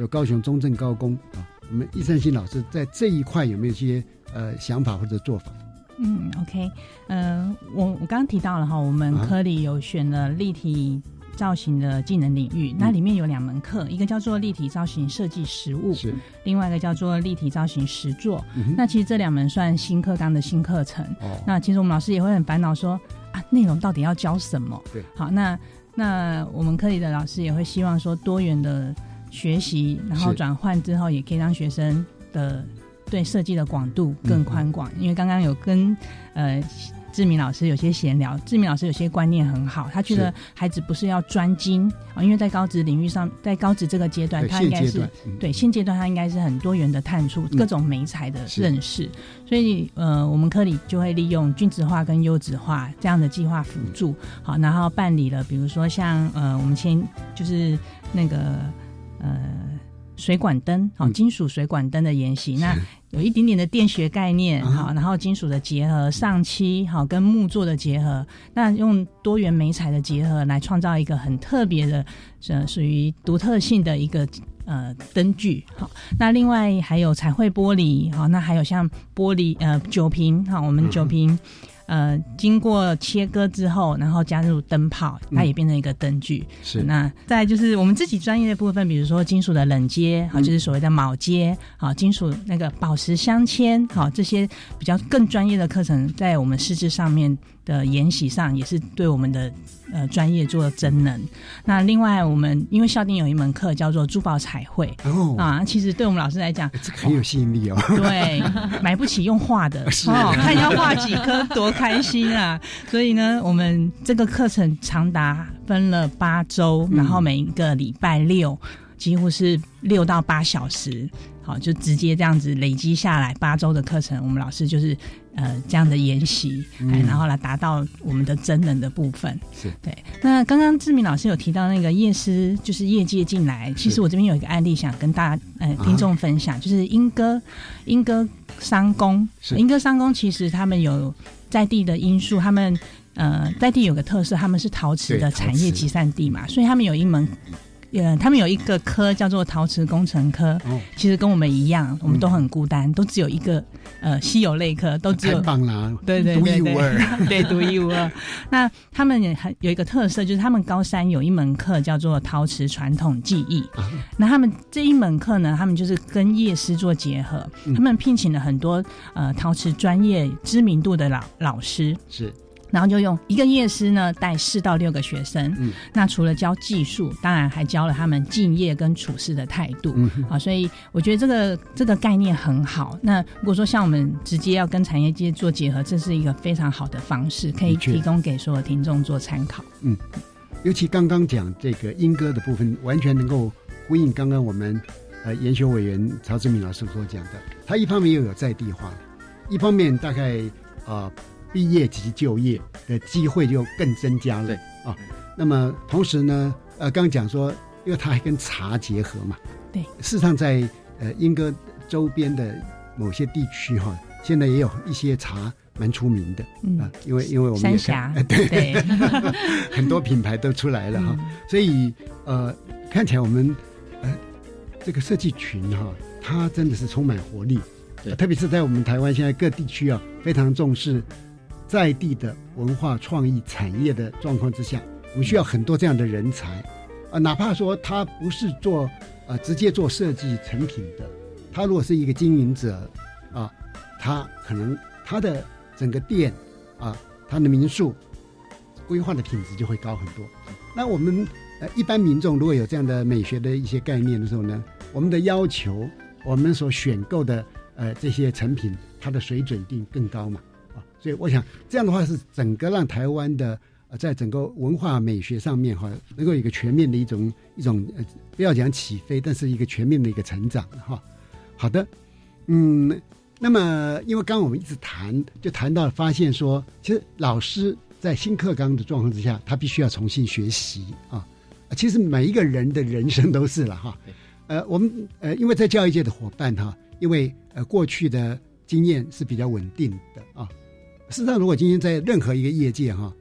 S1: 有高雄中正高工啊，我们易善新老师在这一块有没有一些呃想法或者做法？
S4: 嗯，OK，呃，我我刚刚提到了哈，我们科里有选了立体造型的技能领域，那里面有两门课，一个叫做立体造型设计实务，
S1: 是
S4: 另外一个叫做立体造型实作。那其实这两门算新课纲的新课程。那其实我们老师也会很烦恼说啊，内容到底要教什么？
S1: 对，
S4: 好，那那我们科里的老师也会希望说多元的学习，然后转换之后也可以让学生的。对设计的广度更宽广，因为刚刚有跟呃志明老师有些闲聊，志明老师有些观念很好，他觉得孩子不是要专精啊，因为在高职领域上，在高职这个阶段，他应该是对现阶段他应该是很多元的探出各种美才的认识，所以呃我们科里就会利用均值化跟优质化这样的计划辅助，好，然后办理了，比如说像呃我们先就是那个呃水管灯，好金属水管灯的研习那。有一点点的电学概念，好，然后金属的结合，上漆，好，跟木做的结合，那用多元美彩的结合来创造一个很特别的，呃，属于独特性的一个呃灯具，好，那另外还有彩绘玻璃，好，那还有像玻璃呃酒瓶，好，我们酒瓶。呃，经过切割之后，然后加入灯泡，它也变成一个灯具。
S1: 是。
S4: 那再就是我们自己专业的部分，比如说金属的冷接，好，就是所谓的铆接，好，金属那个宝石镶嵌，好，这些比较更专业的课程，在我们师资上面。的研习上也是对我们的呃专业做增能。那另外，我们因为校定有一门课叫做珠宝彩绘
S1: 哦
S4: 啊，其实对我们老师来讲，
S1: 这很有吸引力哦。
S4: 对，买不起用画的 哦，看要画几颗多开心啊！所以呢，我们这个课程长达分了八周，然后每一个礼拜六几乎是六到八小时，好，就直接这样子累积下来八周的课程，我们老师就是。呃，这样的研习，哎，然后来达到我们的真人的部分。
S1: 是
S4: 对。那刚刚志明老师有提到那个夜师，就是业界进来。其实我这边有一个案例想跟大家呃听众分享，就是英歌英歌商工。英歌商工其实他们有在地的因素，他们呃在地有个特色，他们是陶瓷的产业集散地嘛，所以他们有一门。呃，他们有一个科叫做陶瓷工程科，其实跟我们一样，我们都很孤单，都只有一个呃稀有类科，都只有
S1: 棒啦，
S4: 对对对，
S1: 独一无二，
S4: 对独一无二。那他们也很有一个特色，就是他们高三有一门课叫做陶瓷传统技艺。那他们这一门课呢，他们就是跟夜师做结合，他们聘请了很多呃陶瓷专业知名度的老老师。
S1: 是。
S4: 然后就用一个夜师呢带四到六个学生，嗯，那除了教技术，当然还教了他们敬业跟处事的态度，嗯，啊，所以我觉得这个这个概念很好。那如果说像我们直接要跟产业界做结合，这是一个非常好的方式，可以提供给所有听众做参考。
S1: 嗯，尤其刚刚讲这个英歌的部分，完全能够呼应刚刚我们呃研修委员曹志明老师所讲的，他一方面又有在地化，一方面大概啊。毕业及就业的机会就更增加了啊。那么同时呢，呃，刚刚讲说，因为它还跟茶结合嘛。
S4: 对。
S1: 事实上，在呃英歌周边的某些地区哈，现在也有一些茶蛮出名的啊。因为因为我们
S4: 三峡
S1: 对 很多品牌都出来了哈。所以呃，看起来我们呃这个设计群哈，它真的是充满活力。
S2: 对。
S1: 特别是在我们台湾现在各地区啊，非常重视。在地的文化创意产业的状况之下，我们需要很多这样的人才，啊，哪怕说他不是做呃直接做设计成品的，他如果是一个经营者，啊，他可能他的整个店啊，他的民宿规划的品质就会高很多。那我们呃一般民众如果有这样的美学的一些概念的时候呢，我们的要求，我们所选购的呃这些成品，它的水准一定更高嘛。所以我想这样的话是整个让台湾的呃在整个文化美学上面哈能够有一个全面的一种一种呃不要讲起飞，但是一个全面的一个成长哈。好的，嗯，那么因为刚刚我们一直谈就谈到发现说，其实老师在新课纲的状况之下，他必须要重新学习啊。其实每一个人的人生都是了哈。呃，我们呃因为在教育界的伙伴哈，因为呃过去的。经验是比较稳定的啊。事实上，如果今天在任何一个业界哈，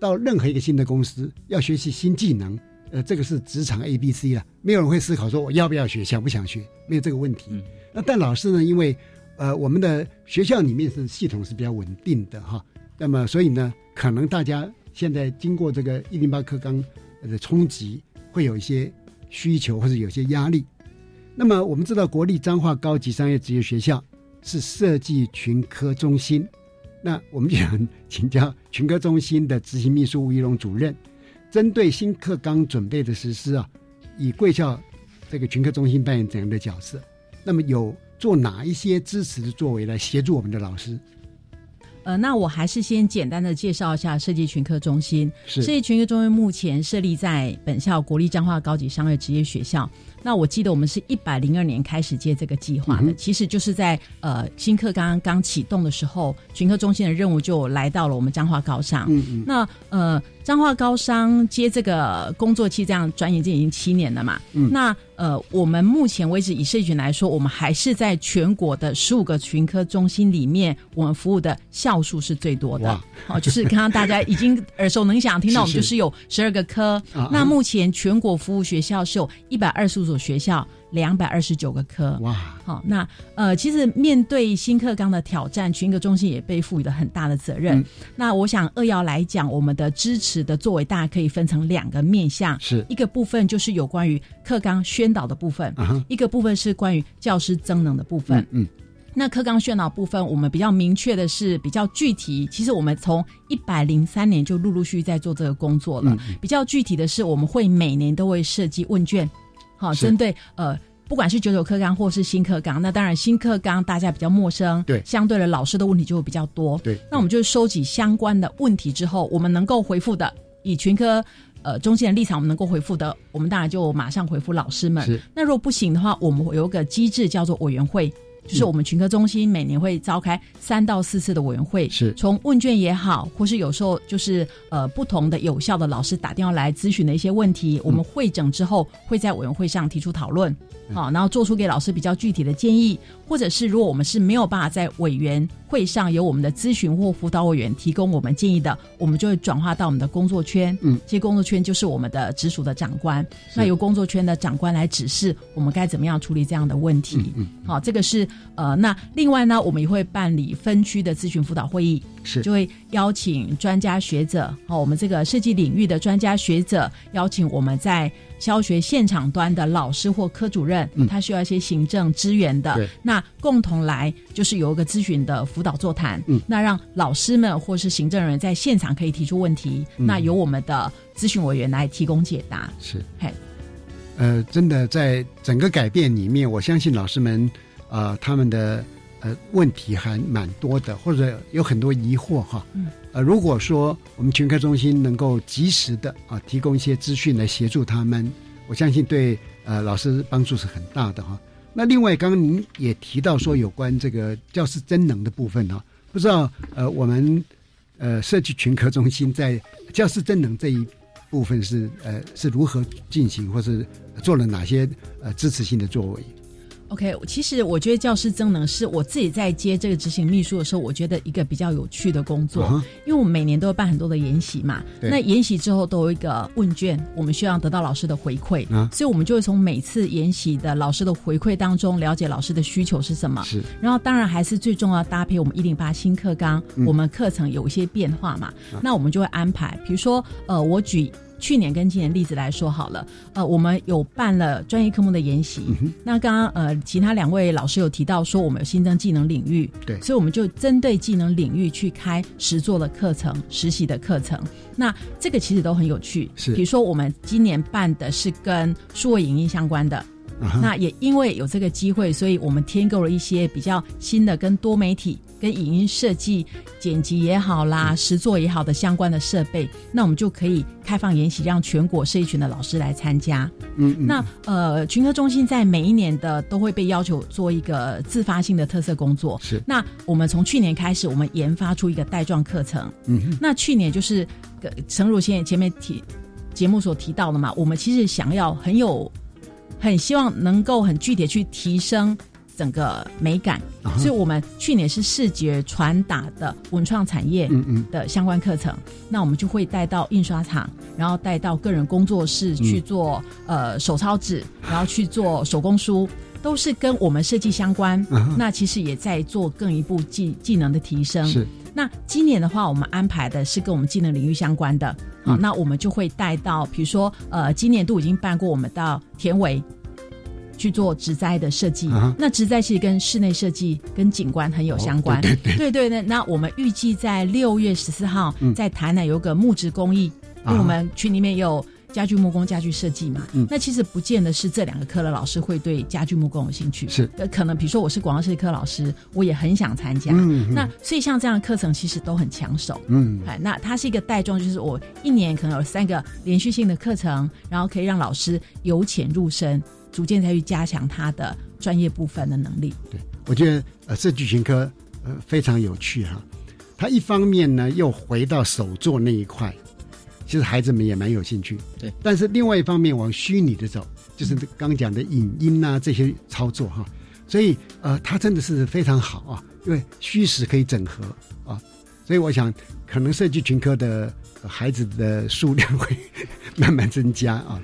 S1: 到任何一个新的公司要学习新技能，呃，这个是职场 A B C 了，没有人会思考说我要不要学，想不想学，没有这个问题。那但老师呢，因为呃我们的学校里面是系统是比较稳定的哈，那么所以呢，可能大家现在经过这个一零八课纲的冲击，会有一些需求或者有些压力。那么我们知道，国立彰化高级商业职业学校是设计群科中心。那我们就想请教群科中心的执行秘书吴一龙主任，针对新课纲准备的实施啊，以贵校这个群科中心扮演怎样的角色？那么有做哪一些支持的作为来协助我们的老师？
S3: 呃，那我还是先简单的介绍一下设计群科中心。
S1: 是
S3: 设计群科中心目前设立在本校国立彰化高级商业职业学校。那我记得我们是一百零二年开始接这个计划的，其实就是在呃新课刚刚启动的时候，群科中心的任务就来到了我们彰化高商。
S1: 嗯嗯。
S3: 那呃彰化高商接这个工作期，这样转眼间已经七年了嘛。
S1: 嗯。
S3: 那呃我们目前为止以社群来说，我们还是在全国的十五个群科中心里面，我们服务的校数是最多的。好，就是刚刚大家已经耳熟能详听到，我们就是有十二个科。那目前全国服务学校是有一百二十五所。学校两百二十九个科，
S1: 哇！
S3: 好，那呃，其实面对新课纲的挑战，群科中心也被赋予了很大的责任。那我想二要来讲，我们的支持的作为，大家可以分成两个面向，
S1: 是
S3: 一个部分就是有关于课纲宣导的部分，一个部分是关于教师增能的部分。
S1: 嗯，
S3: 那课纲宣导部分，我们比较明确的是比较具体。其实我们从一百零三年就陆陆续续在做这个工作了。比较具体的是，我们会每年都会设计问卷。好，针对呃，不管是九九课纲或是新课纲，那当然新课纲大家比较陌生，
S1: 对，
S3: 相对的老师的问题就会比较多，
S1: 对。
S3: 那我们就收集相关的问题之后，我们能够回复的，以群科呃中心的立场，我们能够回复的，我们当然就马上回复老师们。
S1: 是。
S3: 那如果不行的话，我们有个机制叫做委员会。就是我们群科中心每年会召开三到四次的委员会，
S1: 是
S3: 从问卷也好，或是有时候就是呃不同的有效的老师打电话来咨询的一些问题，我们会诊之后会在委员会上提出讨论，好，然后做出给老师比较具体的建议，或者是如果我们是没有办法在委员会上由我们的咨询或辅导委员提供我们建议的，我们就会转化到我们的工作圈，
S1: 嗯，
S3: 这些工作圈就是我们的直属的长官，那由工作圈的长官来指示我们该怎么样处理这样的问题，
S1: 嗯，
S3: 好，这个是。呃，那另外呢，我们也会办理分区的咨询辅导会议，
S1: 是。
S3: 就会邀请专家学者，哦，我们这个设计领域的专家学者，邀请我们在教学现场端的老师或科主任，他需要一些行政支援的，那共同来就是有一个咨询的辅导座谈，
S1: 嗯，
S3: 那让老师们或是行政人员在现场可以提出问题，那由我们的咨询委员来提供解答，
S1: 是，
S3: 嘿，
S1: 呃，真的在整个改变里面，我相信老师们。呃，他们的呃问题还蛮多的，或者有很多疑惑哈。呃，如果说我们群科中心能够及时的啊提供一些资讯来协助他们，我相信对呃老师帮助是很大的哈。那另外，刚刚您也提到说有关这个教师真能的部分呢，不知道呃我们呃社区群科中心在教师真能这一部分是呃是如何进行，或是做了哪些呃支持性的作为
S3: ？OK，其实我觉得教师增能是我自己在接这个执行秘书的时候，我觉得一个比较有趣的工作，因为我们每年都会办很多的研习嘛。那研习之后都有一个问卷，我们需要得到老师的回馈，所以我们就会从每次研习的老师的回馈当中了解老师的需求是什么。
S1: 是，
S3: 然后当然还是最重要搭配我们一零八新课纲，我们课程有一些变化嘛，那我们就会安排，比如说呃，我举。去年跟今年例子来说好了，呃，我们有办了专业科目的研习。那刚刚呃，其他两位老师有提到说，我们有新增技能领域，
S1: 对，
S3: 所以我们就针对技能领域去开实作的课程、实习的课程。那这个其实都很有趣，
S1: 是，
S3: 比如说我们今年办的是跟数位影音相关的。那也因为有这个机会，所以我们添购了一些比较新的跟多媒体、跟影音设计、剪辑也好啦、实作也好的相关的设备。那我们就可以开放研习，让全国设计群的老师来参加。
S1: 嗯，
S3: 那呃，群科中心在每一年的都会被要求做一个自发性的特色工作。
S1: 是。
S3: 那我们从去年开始，我们研发出一个带状课程。
S1: 嗯。
S3: 那去年就是陈如先前面提节目所提到的嘛，我们其实想要很有。很希望能够很具体去提升整个美感，所以我们去年是视觉传达的文创产业的相关课程，那我们就会带到印刷厂，然后带到个人工作室去做呃手抄纸，然后去做手工书，都是跟我们设计相关。那其实也在做更一步技技能的提升。
S1: 是。
S3: 那今年的话，我们安排的是跟我们技能领域相关的，好，那我们就会带到，比如说呃，今年都已经办过，我们到田尾。去做植栽的设计，那植栽其实跟室内设计、跟景观很有相关。
S1: 对对
S3: 对。对，那我们预计在六月十四号在台南有个木质工艺，因为我们群里面有家具木工、家具设计嘛。那其实不见得是这两个科的老师会对家具木工有兴趣，
S1: 是
S3: 可能比如说我是广告设计科老师，我也很想参加。嗯那所以像这样的课程其实都很抢手。嗯，哎，那它是一个带状，就是我一年可能有三个连续性的课程，然后可以让老师由浅入深。逐渐再去加强他的专业部分的能力。
S1: 对，我觉得呃设计型科呃非常有趣哈。他一方面呢又回到手作那一块，其实孩子们也蛮有兴趣。
S2: 对，
S1: 但是另外一方面往虚拟的走，就是刚讲的影音啊这些操作哈。所以呃他真的是非常好啊，因为虚实可以整合啊。所以我想可能设计群科的孩子的数量会慢慢增加啊。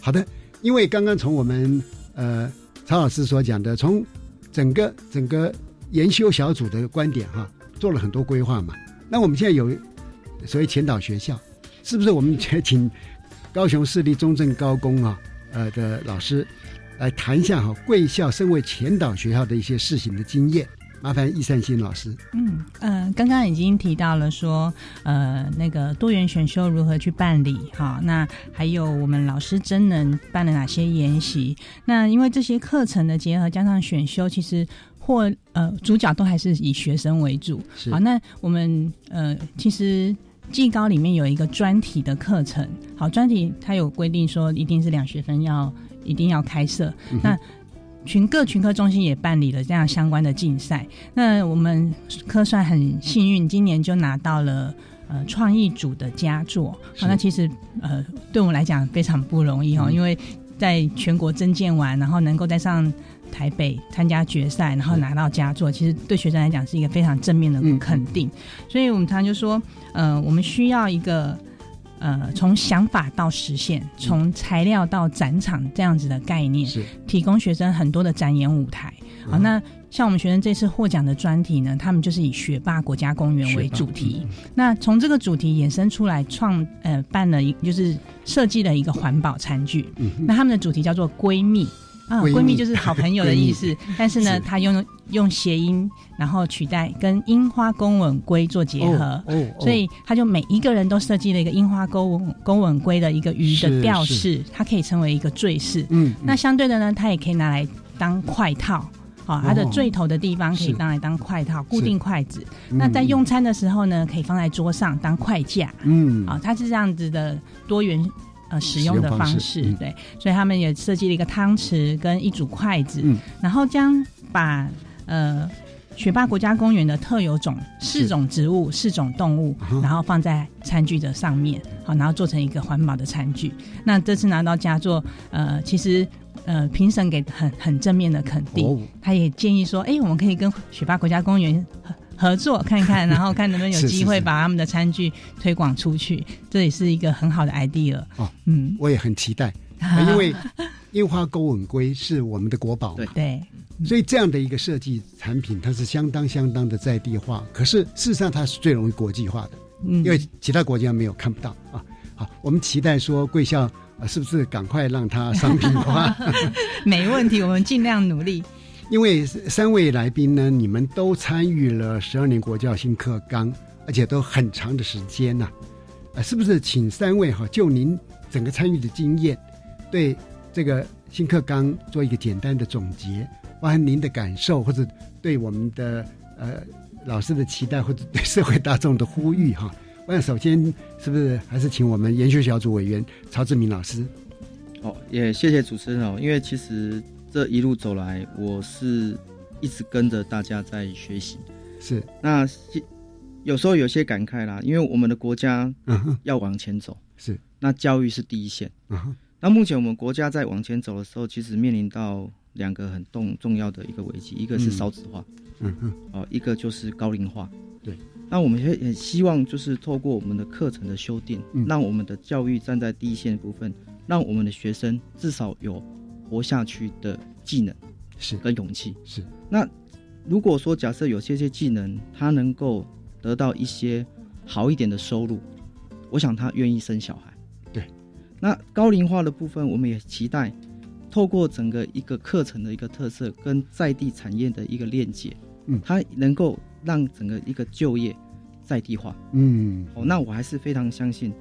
S1: 好的。因为刚刚从我们呃曹老师所讲的，从整个整个研修小组的观点哈，做了很多规划嘛。那我们现在有所谓前导学校，是不是我们请高雄市立中正高工啊呃的老师来谈一下哈贵校身为前导学校的一些事情的经验？麻烦易善新老师。
S4: 嗯呃，刚刚已经提到了说，呃，那个多元选修如何去办理哈？那还有我们老师真能办了哪些研习？那因为这些课程的结合加上选修，其实或呃主角都还是以学生为主。好，那我们呃其实技高里面有一个专题的课程，好，专题它有规定说一定是两学分要一定要开设。那群各群科中心也办理了这样相关的竞赛，那我们科算很幸运，今年就拿到了呃创意组的佳作。好，那其实呃对我们来讲非常不容易哦，因为在全国征建完，然后能够在上台北参加决赛，然后拿到佳作，其实对学生来讲是一个非常正面的肯定。所以我们常常就说，呃，我们需要一个。呃，从想法到实现，从材料到展场这样子的概念，
S1: 是
S4: 提供学生很多的展演舞台。好，那像我们学生这次获奖的专题呢，他们就是以学霸国家公园为主题。那从这个主题衍生出来，创呃办了一就是设计了一个环保餐具。那他们的主题叫做闺蜜。啊，闺蜜就是好朋友的意思，但是呢，她用用谐音，然后取代跟樱花公吻龟做结合，所以她就每一个人都设计了一个樱花公吻公吻龟的一个鱼的吊饰，它可以成为一个坠饰。嗯，那相对的呢，它也可以拿来当筷套，哦，它的坠头的地方可以拿来当筷套，固定筷子。那在用餐的时候呢，可以放在桌上当筷架。嗯，啊，它是这样子的多元。呃，使用的方式对，所以他们也设计了一个汤匙跟一组筷子，然后将把呃雪霸国家公园的特有种四种植物、四种动物，然后放在餐具的上面，好，然后做成一个环保的餐具。那这次拿到佳作，呃，其实呃评审给很很正面的肯定，他也建议说，哎，我们可以跟雪霸国家公园。合作看看，然后看能不能有机会把他们的餐具推广出去，这也是一个很好的 idea
S1: 哦。嗯，我也很期待，因为樱花钩吻龟是我们的国宝，
S4: 对，
S1: 所以这样的一个设计产品，它是相当相当的在地化。可是事实上，它是最容易国际化的，嗯，因为其他国家没有看不到啊。好，我们期待说贵校啊，是不是赶快让它商品化？
S4: 没问题，我们尽量努力。
S1: 因为三位来宾呢，你们都参与了十二年国教新课纲，而且都很长的时间呐，啊，是不是？请三位哈，就您整个参与的经验，对这个新课纲做一个简单的总结，包含您的感受，或者对我们的呃老师的期待，或者对社会大众的呼吁哈。我想首先是不是还是请我们研究小组委员曹志明老师？
S2: 哦，也谢谢主持人哦，因为其实。这一路走来，我是一直跟着大家在学习。
S1: 是，
S2: 那有时候有些感慨啦，因为我们的国家要往前走，
S1: 是，
S2: 那教育是第一线。那目前我们国家在往前走的时候，其实面临到两个很重重要的一个危机，一个是少子化，
S1: 嗯嗯，
S2: 哦，一个就是高龄化。
S1: 对，
S2: 那我们也很希望就是透过我们的课程的修订，
S1: 嗯。
S2: 让我们的教育站在第一线的部分，让我们的学生至少有活下去的技能，
S1: 是
S2: 跟勇气。
S1: 是，
S2: 那如果说假设有些些技能，他能够得到一些好一点的收入，我想他愿意生小孩。
S1: 对，
S2: 那高龄化的部分，我们也期待透过整个一个课程的一个特色跟在地产业的一个链接，
S1: 嗯，
S2: 它能够让整个一个就业在地化。
S1: 嗯，
S2: 哦，那我还是非常相信，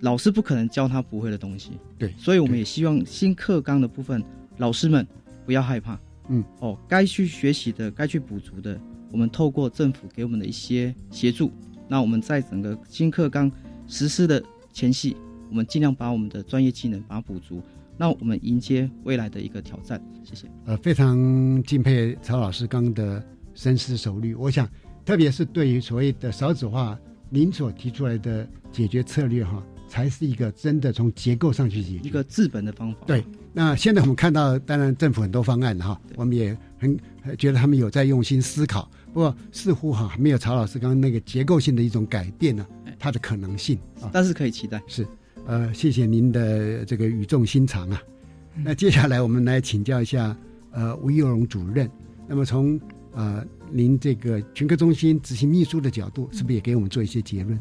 S2: 老师不可能教他不会的东西。
S1: 对，
S2: 所以我们也希望新课纲的部分，老师们不要害怕。
S1: 嗯，
S2: 哦，该去学习的，该去补足的，我们透过政府给我们的一些协助，那我们在整个新课纲实施的前夕，我们尽量把我们的专业技能把它补足，那我们迎接未来的一个挑战。谢谢。
S1: 呃，非常敬佩曹老师刚刚的深思熟虑。我想，特别是对于所谓的少子化，您所提出来的解决策略哈，才是一个真的从结构上去解决
S2: 一个治本的方法。
S1: 对，那现在我们看到，当然政府很多方案哈，我们也很呃觉得他们有在用心思考。不过似乎哈还没有曹老师刚刚那个结构性的一种改变呢，它的可能性啊，
S2: 但是可以期待。
S1: 是，呃，谢谢您的这个语重心长啊。那接下来我们来请教一下呃吴幼荣主任。那么从呃您这个群科中心执行秘书的角度，是不是也给我们做一些结论？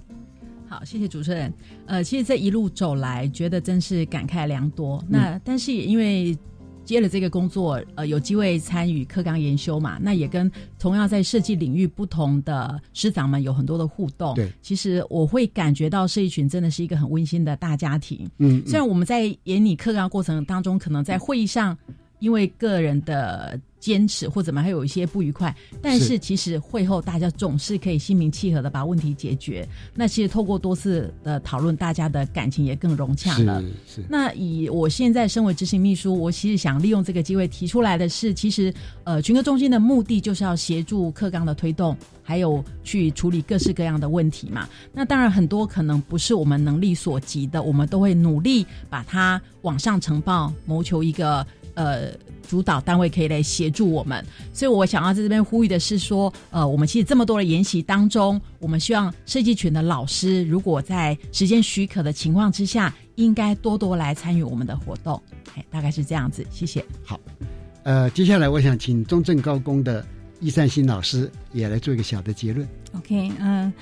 S3: 好，谢谢主持人。呃，其实这一路走来，觉得真是感慨良多。那但是也因为接了这个工作，呃，有机会参与课纲研修嘛，那也跟同样在设计领域不同的师长们有很多的互动。
S1: 对，
S3: 其实我会感觉到是一群真的是一个很温馨的大家庭。
S1: 嗯，
S3: 虽然我们在研拟课纲过程当中，可能在会议上因为个人的坚持或怎么还有一些不愉快，但
S1: 是
S3: 是其实会后大家总是可以心平气和的把问题解决。那其实透过多次的讨论，大家的感情也更融洽了。
S1: 是是。
S3: 那以我现在身为执行秘书，我其实想利用这个机会提出来的是，其实呃群科中心的目的就是要协助课纲的推动，还有去处理各式各样的问题嘛。那当然很多可能不是我们能力所及的，我们都会努力把它往上呈报，谋求一个呃主导单位可以来协助我们。所以我想要在这边呼吁的是说，呃，我们其实这么多的研习当中，我们希望设计群的老师，如果在时间许可的情况之下，应该多多来参与我们的活动。哎，大概是这样子，谢谢。
S1: 好，呃，接下来我想请中正高工的易善新老师也来做一个小的结论。
S4: OK，嗯、呃，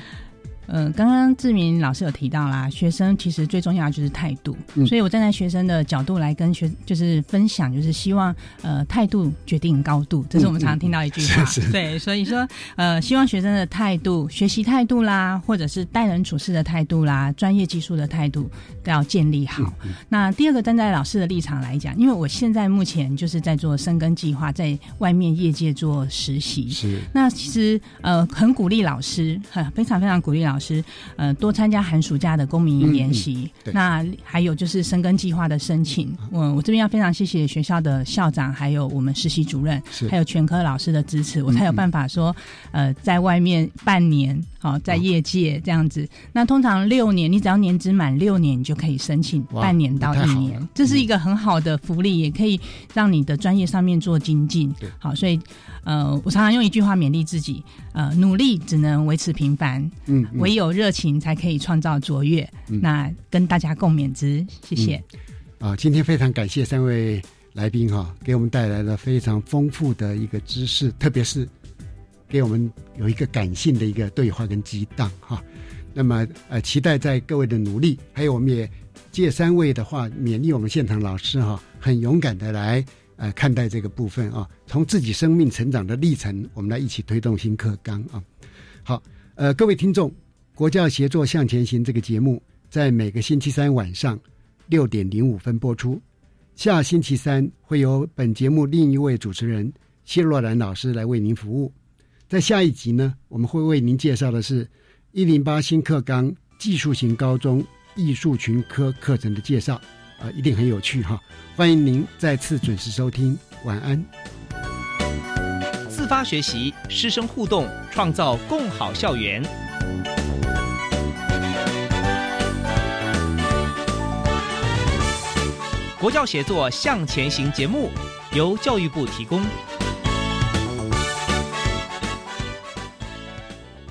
S4: 刚刚志明老师有提到啦，学生其实最重要的就是态度，
S1: 嗯
S4: 所以我站在学生的角度来跟学就是分享，就是希望呃态度决定高度，这是我们常常听到一句话，
S1: 嗯是是。
S4: 对，所以说呃希望学生的态度、学习态度啦，或者是待人处事的态度啦、专业技术的态度都要建立好。
S1: 嗯。
S4: 那第二个，站在老师的立场来讲，因为我现在目前就是在做深耕计划，在外面业界做实习，
S1: 是。
S4: 那其实呃很鼓励老师，很非常非常鼓励老师，呃多参加寒暑假的公民营研习。
S1: 嗯嗯
S4: 那还有就是生根计划的申请，嗯。我这边要非常谢谢学校的校长，还有我们实习主任，还有全科老师的支持，我才有办法说，呃在外面半年，好、在业界这样子。那通常六年，你只要年资满六年，你就可以申请半年到一年，这是一个很好的福利，也可以让你的专业上面做精进。好，所以呃，我常常用一句话勉励自己：呃，努力只能维持平凡，
S1: 嗯嗯
S4: 唯有热情才可以创造卓越。
S1: 嗯
S4: 那跟大家共勉之，谢谢。
S1: 啊，今天非常感谢三位来宾哈、给我们带来了非常丰富的一个知识，特别是给我们有一个感性的一个对话跟激荡哈、那么呃，期待在各位的努力，还有我们也借三位的话勉励我们现场老师哈、很勇敢的来呃看待这个部分啊，从自己生命成长的历程，我们来一起推动新课纲啊。好，呃，各位听众，国教协作向前行这个节目在每个星期三晚上六点零五分播出。下星期三会由本节目另一位主持人谢若兰老师来为您服务。在下一集呢，我们会为您介绍的是一零八新课纲技术型高中艺术群科课程的介绍，啊、一定很有趣哈！欢迎您再次准时收听，晚安。
S12: 自发学习，师生互动，创造共好校园。佛教协作向前行节目由教育部提供。